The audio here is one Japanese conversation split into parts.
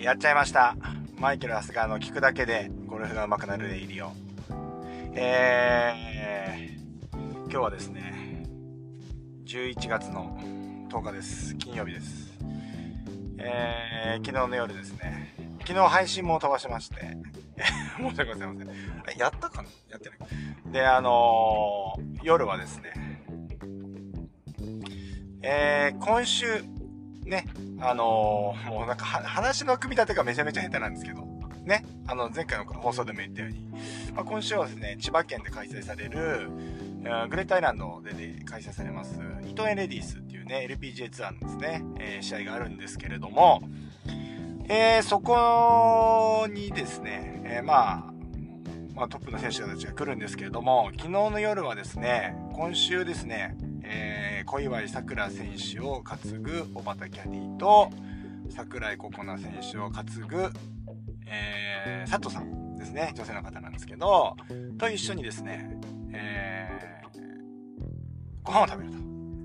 やっちゃいました。マイケル・ハスガーの聞くだけでゴルフが上手くなるレイリオ。えー、今日はですね、11月の10日です。金曜日です。えー、昨日の夜ですね、昨日配信も飛ばしまして、申し訳ございません。やったかな？やってない。で、あのー、夜はですね、えー、今週、ね、あのー、もうなんか話の組み立てがめちゃめちゃ下手なんですけど、ね、あの、前回の放送でも言ったように、まあ、今週はですね、千葉県で開催される、グレートアイランドで、ね、開催されます、イトエレディースっていうね、LPGA ツアーのですね、えー、試合があるんですけれども、えー、そこにですね、えー、まあ、まあ、トップの選手たちが来るんですけれども、昨日の夜はですね、今週ですね、えー、小祝さくら選手を担ぐ小畑キャディと、桜井心那選手を担ぐ、えー、佐藤さんですね、女性の方なんですけど、と一緒にですね、えー、ご飯を食べる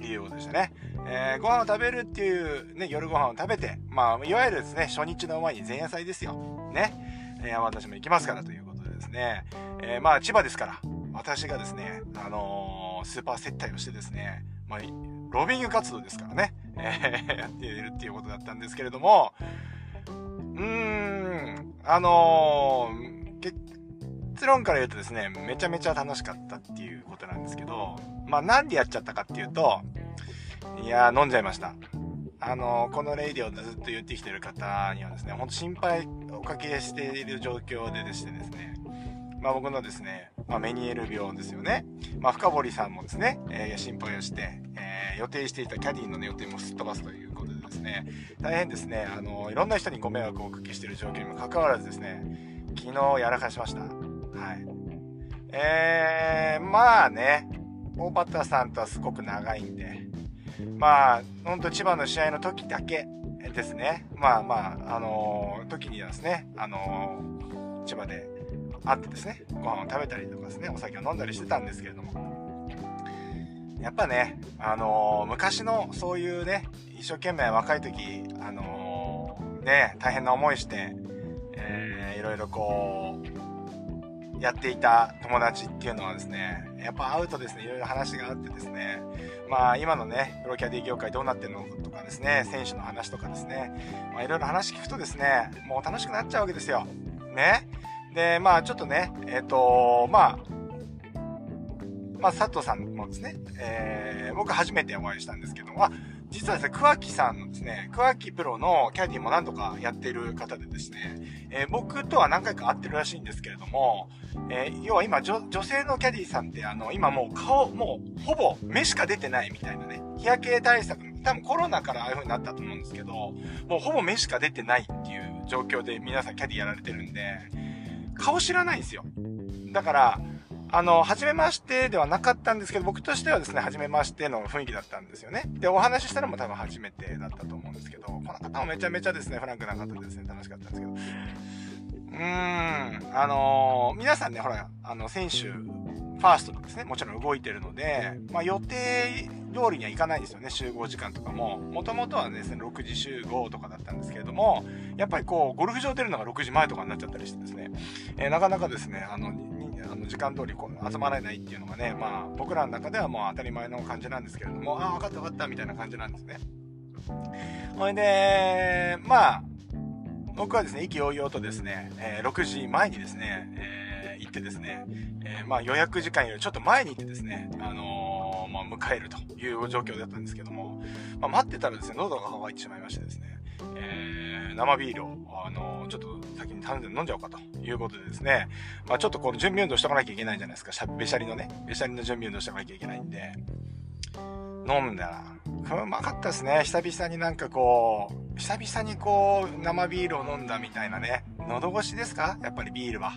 ということでしたね。えー、ご飯を食べるっていうね、夜ご飯を食べて、まあ、いわゆるですね、初日の前に前夜祭ですよ。ね。えー、私も行きますからということでですね、えー、まあ、千葉ですから、私がですね、あのー、スーパー接待をしてですね、まあ、ロビング活動ですからね、えー、やっているっていうことだったんですけれども、うーん、あのー、結論から言うとですね、めちゃめちゃ楽しかったっていうことなんですけど、まあなんでやっちゃったかっていうと、いや飲んじゃいました。あのー、このレイディをずっと言ってきてる方にはですね、ほんと心配おかけしている状況ででしてですね、まあ、僕のですね、まあ、メニエル病ですよね。まあ、深堀さんもですね、えー、心配をして、えー、予定していたキャディーの、ね、予定もすっ飛ばすということでですね、大変ですね、あの、いろんな人にご迷惑をおかけしている状況にもかかわらずですね、昨日やらかしました。はい。えー、まあね、大畑さんとはすごく長いんで、まあ、ほんと千葉の試合の時だけですね、まあまあ、あのー、時にはですね、あのー、千葉で会ってですね、ご飯を食べたりとかですね、お酒を飲んだりしてたんですけれども、やっぱね、あのー、昔のそういうね、一生懸命若い時、あのー、ね、大変な思いして、えー、いろいろこう、やっていた友達っていうのはですね、やっぱ会うとですね、いろいろ話があってですね、まあ今のね、プロキャディ業界どうなってるのとかですね、選手の話とかですね、まあいろいろ話聞くとですね、もう楽しくなっちゃうわけですよ。ね。で、まあちょっとね、えっ、ー、と、まあ、まあ佐藤さんもですね、えー、僕初めてお会いしたんですけども、実はですね、桑木さんのですね、桑木プロのキャディも何度かやってる方でですね、えー、僕とは何回か会ってるらしいんですけれども、えー、要は今女、女性のキャディさんってあの、今もう顔、もうほぼ目しか出てないみたいなね、日焼け対策、多分コロナからああいう風になったと思うんですけど、もうほぼ目しか出てないっていう状況で皆さんキャディやられてるんで、顔知らないんですよ。だから、あの、初めましてではなかったんですけど、僕としてはですね、初めましての雰囲気だったんですよね。で、お話ししたのも多分初めてだったと思うんですけど、この方もめちゃめちゃですね、フランクな方でですね、楽しかったんですけど。うーん、あのー、皆さんね、ほら、あの、選手、ファーストでですね、もちろん動いてるので、まあ予定通りにはいかないですよね、集合時間とかも。もともとはですね、6時集合とかだったんですけれども、やっぱりこう、ゴルフ場出るのが6時前とかになっちゃったりしてですね、えー、なかなかですね、あの、あの時間通りこう集まらないっていうのがね、まあ僕らの中ではもう当たり前の感じなんですけれども、ああ、分かった分かったみたいな感じなんですね。ほいで、まあ、僕はですね、意気揚々とですね、えー、6時前にですね、えー、行ってですね、えー、まあ予約時間よりちょっと前に行ってですね、あのまあ迎えるという状況だったんですけども、まあ、待ってたらですね、喉が渇いてしまいましてですね、え生ビールを、あのちょっと先に頼んで飲んじゃおうかということでですね、まあちょっとこの準備運動しとかなきゃいけないじゃないですか、べしゃりのね、べしゃりの準備運動しとかなきゃいけないんで、飲んだら、うまかったですね。久々になんかこう、久々にこう、生ビールを飲んだみたいなね。喉越しですか？やっぱりビールは。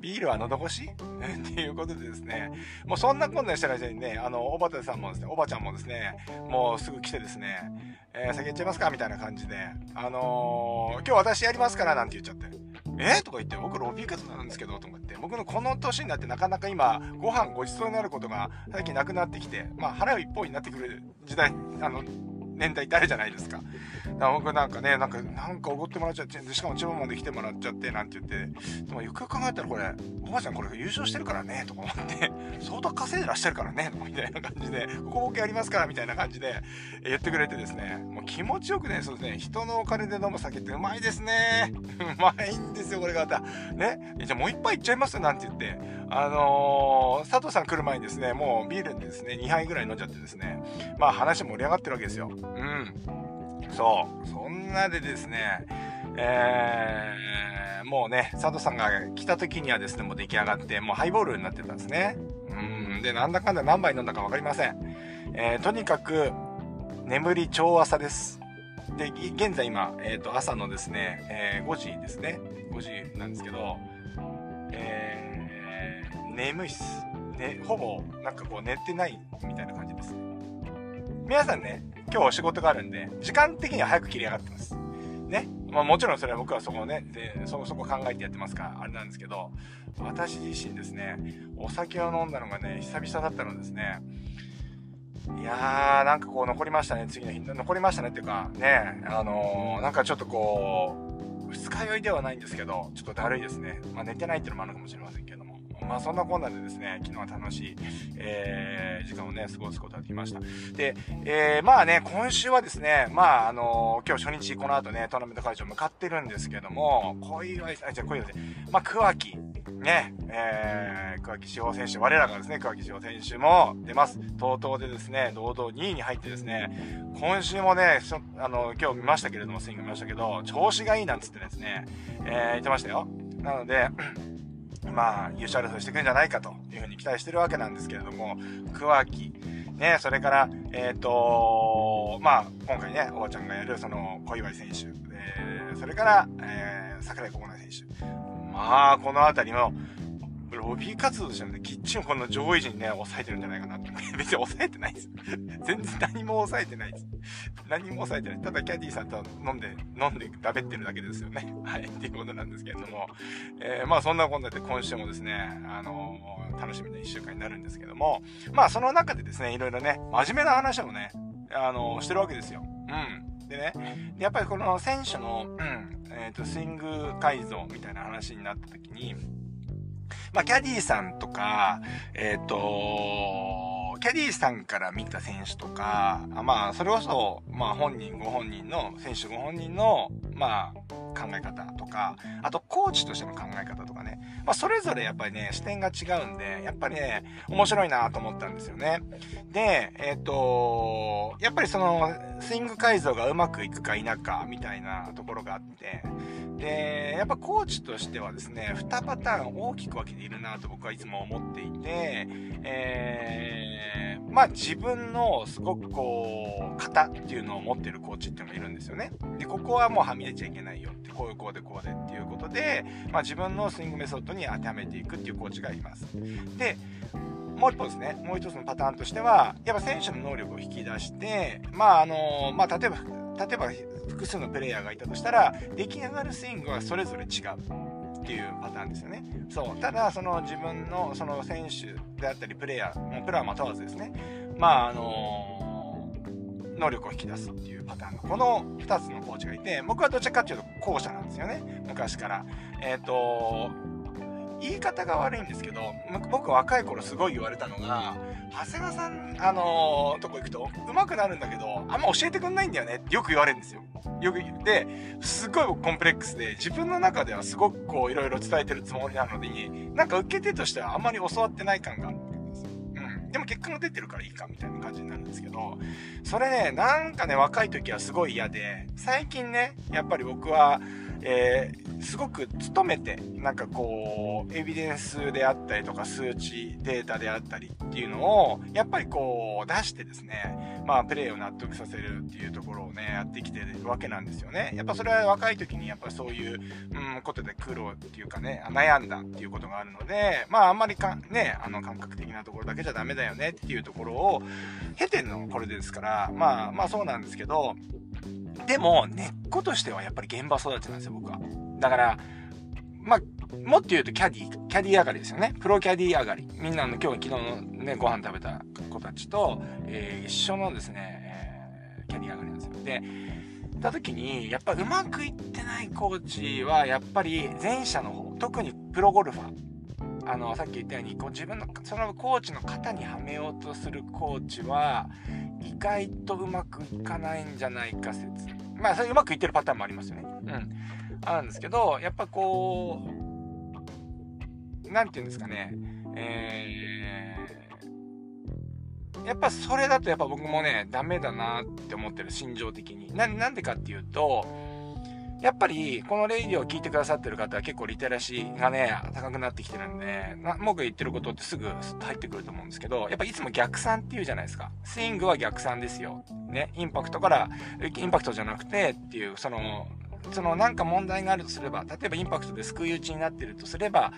ビールは喉越し？っていうことでですね、もうそんなこんなしたらにね、あの、おばたさんもですね、おばちゃんもですね、もうすぐ来てですね、えー、先行っちゃいますかみたいな感じで、あのー、今日私やりますからなんて言っちゃって、え？とか言って、僕ロビー活動なんですけど、と思って、僕のこの年になってなかなか今、ご飯ごちそうになることが最近なくなってきて、まあ腹一方になってくる時代、あの、年代ってあるじゃないですか。だか僕なんかね、なんか、なんかおごってもらっちゃって、しかも千葉まで来てもらっちゃって、なんて言って、でもよくよく考えたらこれ、おばあちゃんこれ優勝してるからね、とか思って、相当稼いでらっしゃるからね、みたいな感じで、ここ僕やりますから、みたいな感じで言ってくれてですね、もう気持ちよくね、そうですね、人のお金で飲む酒ってうまいですね。うまいんですよ、これがまた。ね、じゃあもう一杯いっちゃいます？なんて言って、あのー、佐藤さん来る前にですね、もうビールでですね、2杯ぐらい飲んじゃってですね、まあ話盛り上がってるわけですよ。うん。そう。そんなでですね、えー、もうね、佐藤さんが来た時にはですね、もう出来上がって、もうハイボールになってたんですね。うん。で、なんだかんだ何杯飲んだか分かりません。えー、とにかく、眠り超朝です。で、現在今、えっ、ー、と、朝のですね、えー、5時ですね。5時なんですけど、えー眠いっす。ね、ほぼ、なんかこう寝てないみたいな感じです。皆さんね、今日お仕事があるんで、時間的には早く切り上がってます。ね。まあもちろんそれは僕はそこをね、でそこそこ考えてやってますから、あれなんですけど、私自身ですね、お酒を飲んだのがね、久々だったのですね、いやー、なんかこう残りましたね、次の日。残りましたねっていうか、ね、あのー、なんかちょっとこう、二日酔いではないんですけど、ちょっとだるいですね。まあ寝てないっていうのもあるかもしれませんけども。まあそんなこんなでですね、昨日は楽しい、えー、時間をね、過ごすことができました。で、えー、まあね、今週はですね、まああのー、今日初日この後ね、トーナメント会場向かってるんですけども、小岩、あ、じゃあ小岩で、まあ桑木、ね、えー、桑木志保選手、我らがですね、桑木志保選手も出ます。TOTO でですね、堂々2位に入ってですね、今週もね、あの、今日見ましたけれども、スイング見ましたけど、調子がいいなんつってですね、えー、言ってましたよ。なので、まあ、優勝争いしていくんじゃないかというふうに期待してるわけなんですけれども、桑木、ね、それから、えっ、ー、とまあ、今回ね、おばちゃんがやる、その、小祝選手、えー、それから、えー、桜井心奈選手。まあ、このあたりの、ロビー活動としてはね、きっちりこの上位陣ね、抑えてるんじゃないかなって。別に抑えてないです。全然何も抑えてないです。何も抑えてない。ただキャディーさんと飲んで、飲んで食べってるだけですよね。はい。っていうことなんですけれども。えー、まあそんなこんなで今週もですね、あのー、楽しみな一週間になるんですけども、まあその中でですね、いろいろね、真面目な話をね、あのー、してるわけですよ。うん。でね、やっぱりこの選手の、うん、えっ、と、スイング改造みたいな話になった時に、まあ、キャディーさんとか、えっ、ー、と、キャディーさんから見た選手とか、まあ、それこそ、まあ、本人ご本人の、選手ご本人の、まあ、考え方とか、あと、コーチとしての考え方とかね、まあ、それぞれやっぱりね、視点が違うんで、やっぱりね、面白いなと思ったんですよね。で、えっ、ー、と、やっぱりその、スイング改造がうまくいくか否か、みたいなところがあって、で、やっぱコーチとしてはですね、2パターン大きく分けているなと僕はいつも思っていて、えー、まあ自分のすごくこう、型っていうのを持ってるコーチっていうのがいるんですよね。で、ここはもうはみ出ちゃいけないよって、こういうこうでこうでっていうことで、まあ自分のスイングメソッドに当てはめていくっていうコーチがいます。で、もう一ですね、もう一つのパターンとしては、やっぱ選手の能力を引き出して、まああの、まあ例えば、例えば複数のプレイヤーがいたとしたら、出来上がるスイングはそれぞれ違う。っていうパターンですよね。そう。ただ、その自分の、その選手であったり、プレイヤー、もうプラはま問わずですね。まあ、あのー、能力を引き出すっていうパターンの、この2つのコーチがいて、僕はどちらかというと後者なんですよね。昔から。えっ、ー、と、言い方が悪いんですけど、僕若い頃すごい言われたのが、長谷川さん、あのー、とこ行くと、上手くなるんだけど、あんま教えてくんないんだよねってよく言われるんですよ。よく言って、すごいコンプレックスで、自分の中ではすごくこう、いろいろ伝えてるつもりなのに、なんか受け手としてはあんまり教わってない感があるんですよ。うん。でも結果が出てるからいいかみたいな感じになるんですけど、それね、なんかね、若い時はすごい嫌で、最近ね、やっぱり僕は、えー、すごく努めて、なんかこう、エビデンスであったりとか、数値、データであったりっていうのを、やっぱりこう、出してですね、まあ、プレイを納得させるっていうところをね、やってきてるわけなんですよね。やっぱそれは若い時に、やっぱそういう、うん、ことで苦労っていうかね、悩んだっていうことがあるので、まあ、あんまりか、ね、あの、感覚的なところだけじゃダメだよねっていうところを、経てんのこれですから、まあ、まあそうなんですけど、でも、根っことしてはやっぱり現場育ちなんですよ、僕は。だから、まあ、もっと言うとキャディ、キャディ上がりですよね。プロキャディ上がり。みんなの今日昨日のね、ご飯食べた子たちと、えー、一緒のですね、えー、キャデャリア上がりなんですよ。で、た時に、やっぱうまくいってないコーチは、やっぱり前者の方、特にプロゴルファー。あの、さっき言ったように、こう自分の、そのコーチの肩にはめようとするコーチは、意外とうまくいかないんじゃないか説。まあ、それうまくいってるパターンもありますよね。うん。あるんですけど、やっぱこう、なんて言うんですかね、えー、やっぱそれだとやっぱ僕もね、ダメだなって思ってる、心情的に。な、なんでかっていうと、やっぱり、このレイディを聞いてくださってる方は結構リテラシーがね、高くなってきてるんで、な僕言ってることってすぐ入ってくると思うんですけど、やっぱいつも逆算って言うじゃないですか。スイングは逆算ですよ。ね、インパクトから、インパクトじゃなくてっていう、その、そのなんか問題があるとすれば、例えばインパクトで救い打ちになってるとすれば、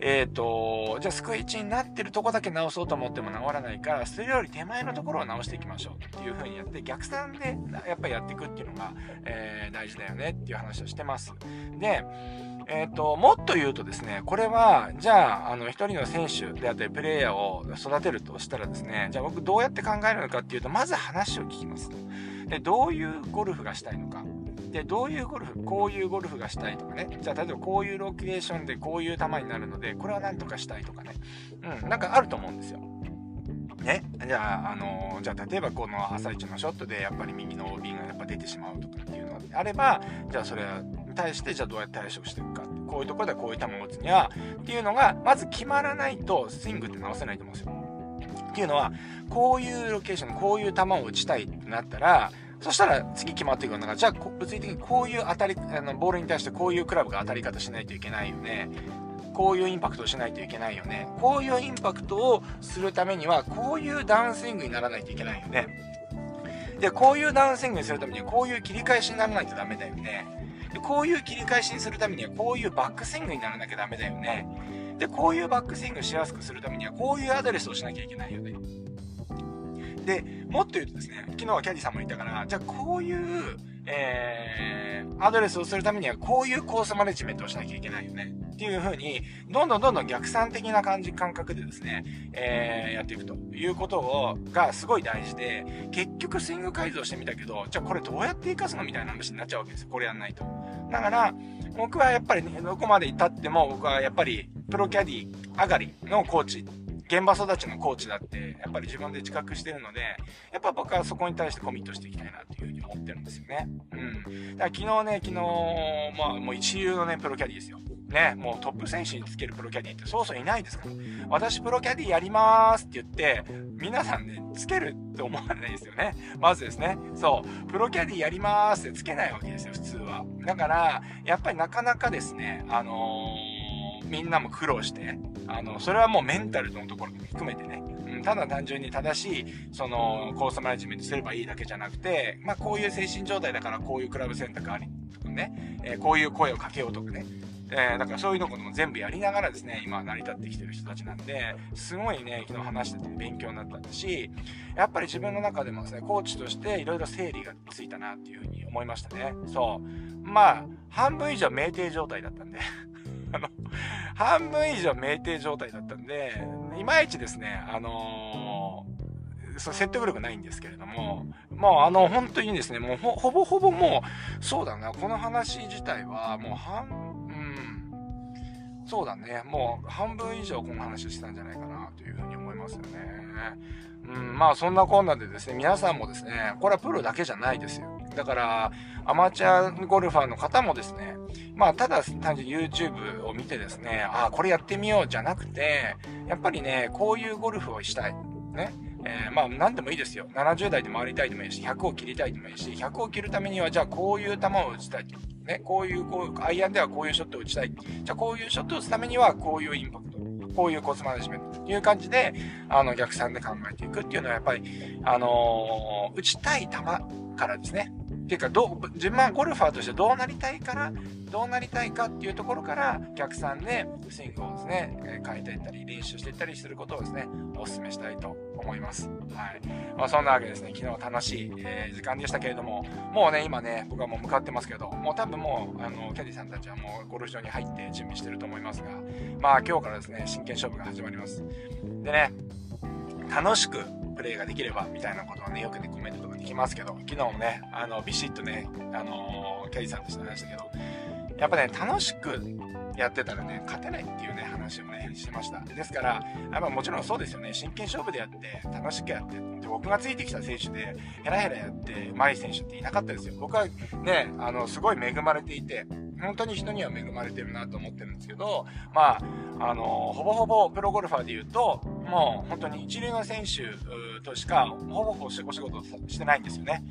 えっ、ー、と、じゃあ救い打ちになってるとこだけ直そうと思っても直らないから、それより手前のところを直していきましょうっていう風にやって、逆算でやっぱりやっていくっていうのが、えー、大事だよねっていう話をしてます。で、えっ、ー、と、もっと言うとですね、これは、じゃあ、あの、一人の選手であったり、プレイヤーを育てるとしたらですね、じゃあ僕どうやって考えるのかっていうと、まず話を聞きます。で、どういうゴルフがしたいのか。で、どういうゴルフ、こういうゴルフがしたいとかね。じゃあ、例えばこういうロケーションでこういう球になるので、これはなんとかしたいとかね。うん、なんかあると思うんですよ。ね。じゃあ、あのー、じゃあ、例えばこの朝一のショットでやっぱり右の OB がやっぱ出てしまうとかっていうのであれば、じゃあそれに対してじゃあどうやって対処していくか。こういうところでこういう球を打つには、っていうのが、まず決まらないとスイングって直せないと思うんですよ。っていうのは、こういうロケーション、こういう球を打ちたいってなったら、そしたら次決まっていくのが、じゃあ物理的にこういう当たり、あの、ボールに対してこういうクラブが当たり方しないといけないよね。こういうインパクトをしないといけないよね。こういうインパクトをするためには、こういうダウンスイングにならないといけないよね。で、こういうダウンスイングにするためには、こういう切り返しにならないとダメだよね。で、こういう切り返しにするためには、こういうバックスイングにならなきゃダメだよね。で、こういうバックスイングしやすくするためには、こういうアドレスをしなきゃいけないよね。で、もっと言うとですね、昨日はキャディさんも言ったから、じゃあこういう、えー、アドレスをするためにはこういうコースマネジメントをしなきゃいけないよね。っていう風に、どんどんどんどん逆算的な感じ、感覚でですね、えー、やっていくということを、がすごい大事で、結局スイング改造してみたけど、じゃあこれどうやって活かすのみたいな話になっちゃうわけですよ。これやんないと。だから、僕はやっぱりね、どこまで至っても、僕はやっぱり、プロキャディ上がりのコーチ現場育ちのコーチだって、やっぱり自分で自覚してるので、やっぱ僕はそこに対してコミットしていきたいなっていうふうに思ってるんですよね。うん。だから昨日ね、昨日、まあもう一流のね、プロキャディーですよ。ね、もうトップ選手につけるプロキャディってそうそういないですから。私プロキャディやりますって言って、皆さんね、つけるって思わないですよね。まずですね。そう、プロキャディやりますってつけないわけですよ、普通は。だから、やっぱりなかなかですね、あのーみんなも苦労して、あの、それはもうメンタルのところも含めてね、うん、ただ単純に正しい、その、コースマネジメントすればいいだけじゃなくて、まあ、こういう精神状態だからこういうクラブ選択ありとかね、えー、こういう声をかけようとかね、えー、だからそういうのことも全部やりながらですね、今成り立ってきてる人たちなんで、すごいね、昨日話してて勉強になったんだし、やっぱり自分の中でもですね、コーチとしていろいろ整理がついたなっていうふうに思いましたね。そう。まあ、半分以上酩酊状態だったんであの、半分以上酩酊状態だったんで、いまいちですね、あのー、そ説得力ないんですけれども、もうあの、本当にですね、もうほぼほぼもう、そうだな、この話自体はもう半、うん、そうだね、もう半分以上この話をしたんじゃないかなというふうに思いますよね。うん、まあそんなこんなでですね、皆さんもですね、これはプロだけじゃないですよ。だから、アマチュアゴルファーの方もですね、まあただ単純に YouTube を見てですね、ああ、これやってみようじゃなくて、やっぱりね、こういうゴルフをしたい。ね。えー、まあ何でもいいですよ。70代で回りたいでもいいし、100を切りたいでもいいし、100を切るためにはじゃあこういう球を打ちたい。ね、こういう、こう、アイアンではこういうショットを打ちたい。じゃあこういうショットを打つためにはこういうインパクト。こういうコスマネジメントという感じで、あの、逆算で考えていくっていうのはやっぱり、あのー、打ちたい球からですね。ていうか、ど、自分はゴルファーとしてどうなりたいから、どうなりたいかっていうところから、逆算でスイングをですね、変えていったり、練習していったりすることをですね、お勧めしたいと思います。はい。まあ、そんなわけですね、昨日楽しい、え、時間でしたけれども、もうね、今ね、僕はもう向かってますけど、もう多分もう、あの、キャディさんたちはもうゴルフ場に入って準備してると思いますが、まあ今日からですね、真剣勝負が始まります。でね、楽しく、プレーができれば、みたいなことはね、よくね、コメントとかできますけど、昨日もね、あの、ビシッとね、あのー、キャリーさんとして話したけど、やっぱね、楽しくやってたらね、勝てないっていうね、話をね、してました。ですから、やっぱもちろんそうですよね、真剣勝負でやって、楽しくやって、で、僕がついてきた選手で、ヘラヘラやって、上手い選手っていなかったですよ。僕はね、あの、すごい恵まれていて、本当に人には恵まれてるなと思ってるんですけど、まあ、あの、ほぼほぼプロゴルファーで言うと、もう本当に一流の選手としか、ほぼほぼお仕事してないんですよね。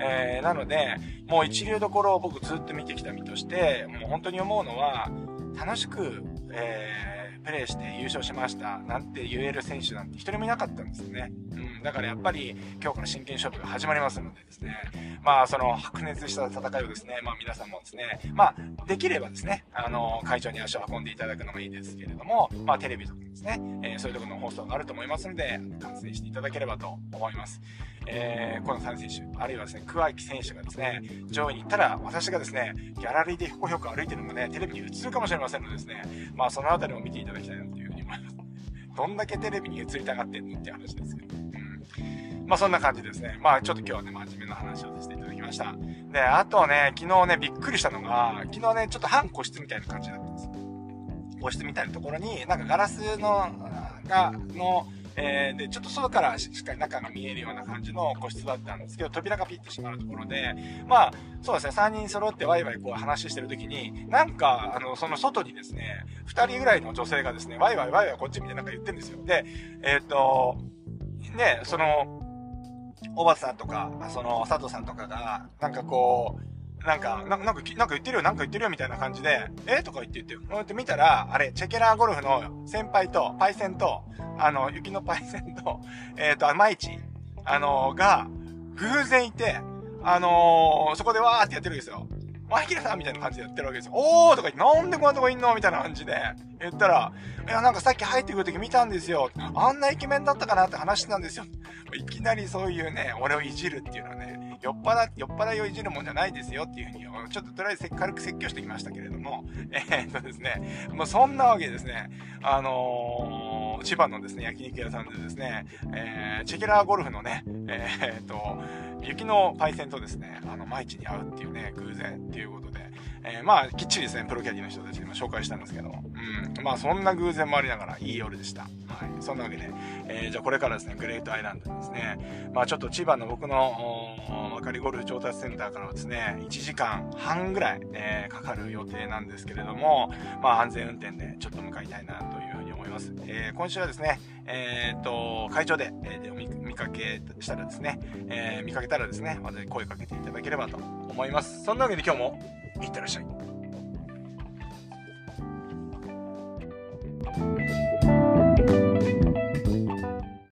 えー、なので、もう一流どころを僕ずっと見てきた身として、もう本当に思うのは、楽しく、えープレーして優勝しましたなんて言える選手なんて一人もいなかったんですよね。うん。だからやっぱり今日から真剣勝負が始まりますのでですね。まあその白熱した戦いをですね、まあ皆さんもですね、まあできればですね、あの、会場に足を運んでいただくのがいいですけれども、まあテレビとかですね、えー、そういうところの放送があると思いますので、観戦していただければと思います。えー、この3選手、あるいはですね、桑木選手がですね、上位に行ったら、私がですね、ギャラリーでひょこひょこ歩いてるのもね、テレビに映るかもしれませんのでですね、まあそのあたりも見ていただきたいなというふうに思います。どんだけテレビに映りたがってんのって話ですけど。まあそんな感じですね。まあちょっと今日はね、真面目な話をさせていただきました。で、あとね、昨日ね、びっくりしたのが、昨日ね、ちょっと半個室みたいな感じだったんですよ。個室みたいなところに、なんかガラスの、が、の、えー、で、ちょっと外からしっかり中が見えるような感じの個室だったんですけど、扉がピッて閉まるところで、まあ、そうですね、3人揃ってワイワイこう話してる時に、なんか、あの、その外にですね、2人ぐらいの女性がですね、ワイワイワイワイこっち見てなんか言ってるんですよ。で、えっ、ー、と、ね、その、おばさんとか、その、佐藤さんとかが、なんかこう、なんか、ななんか、なんか言ってるよ、なんか言ってるよ、みたいな感じで、え？とか言って言って、こうやって見たら、あれ、チェケラーゴルフの先輩と、パイセンと、あの、雪のパイセンと、えっ、ー、と、マイチ、あのー、が、偶然いて、あのー、そこでわーってやってるんですよ。マイケルさんみたいな感じでやってるわけですよ。おーとか言って、なんでこんなとこいんの？みたいな感じで言ったら、いや、なんかさっき入ってくるとき見たんですよ。あんなイケメンだったかな？って話してたんですよ。いきなりそういうね、俺をいじるっていうのはね、酔っ払、酔っ払いをいじるもんじゃないですよっていうふうに、ちょっととりあえず軽く説教してきましたけれども、えー、っとですね、もうそんなわけでですね、あのー、千葉のですね、焼肉屋さんでですね、えー、チェケラーゴルフのね、えー、っと、雪のパイセンとですね、あの、毎日に会うっていうね、偶然っていうことで、えー、まあ、きっちりですね、プロキャディの人たちにも紹介したんですけども、うん、まあ、そんな偶然もありながら、いい夜でした。はい。そんなわけで、えー、じゃあこれからですね、グレートアイランドですね、まあ、ちょっと千葉の僕の、まかりゴルフ調達センターからはですね、1時間半ぐらい、えー、かかる予定なんですけれども、まあ、安全運転でちょっと向かいたいなというふうに思います。えー、今週はですね、えー、っと、会長で、えー、見見かけしたらですね、えー、見かけたらですね、まず声かけていただければと思います。そんなわけで今日もいってらっしゃい。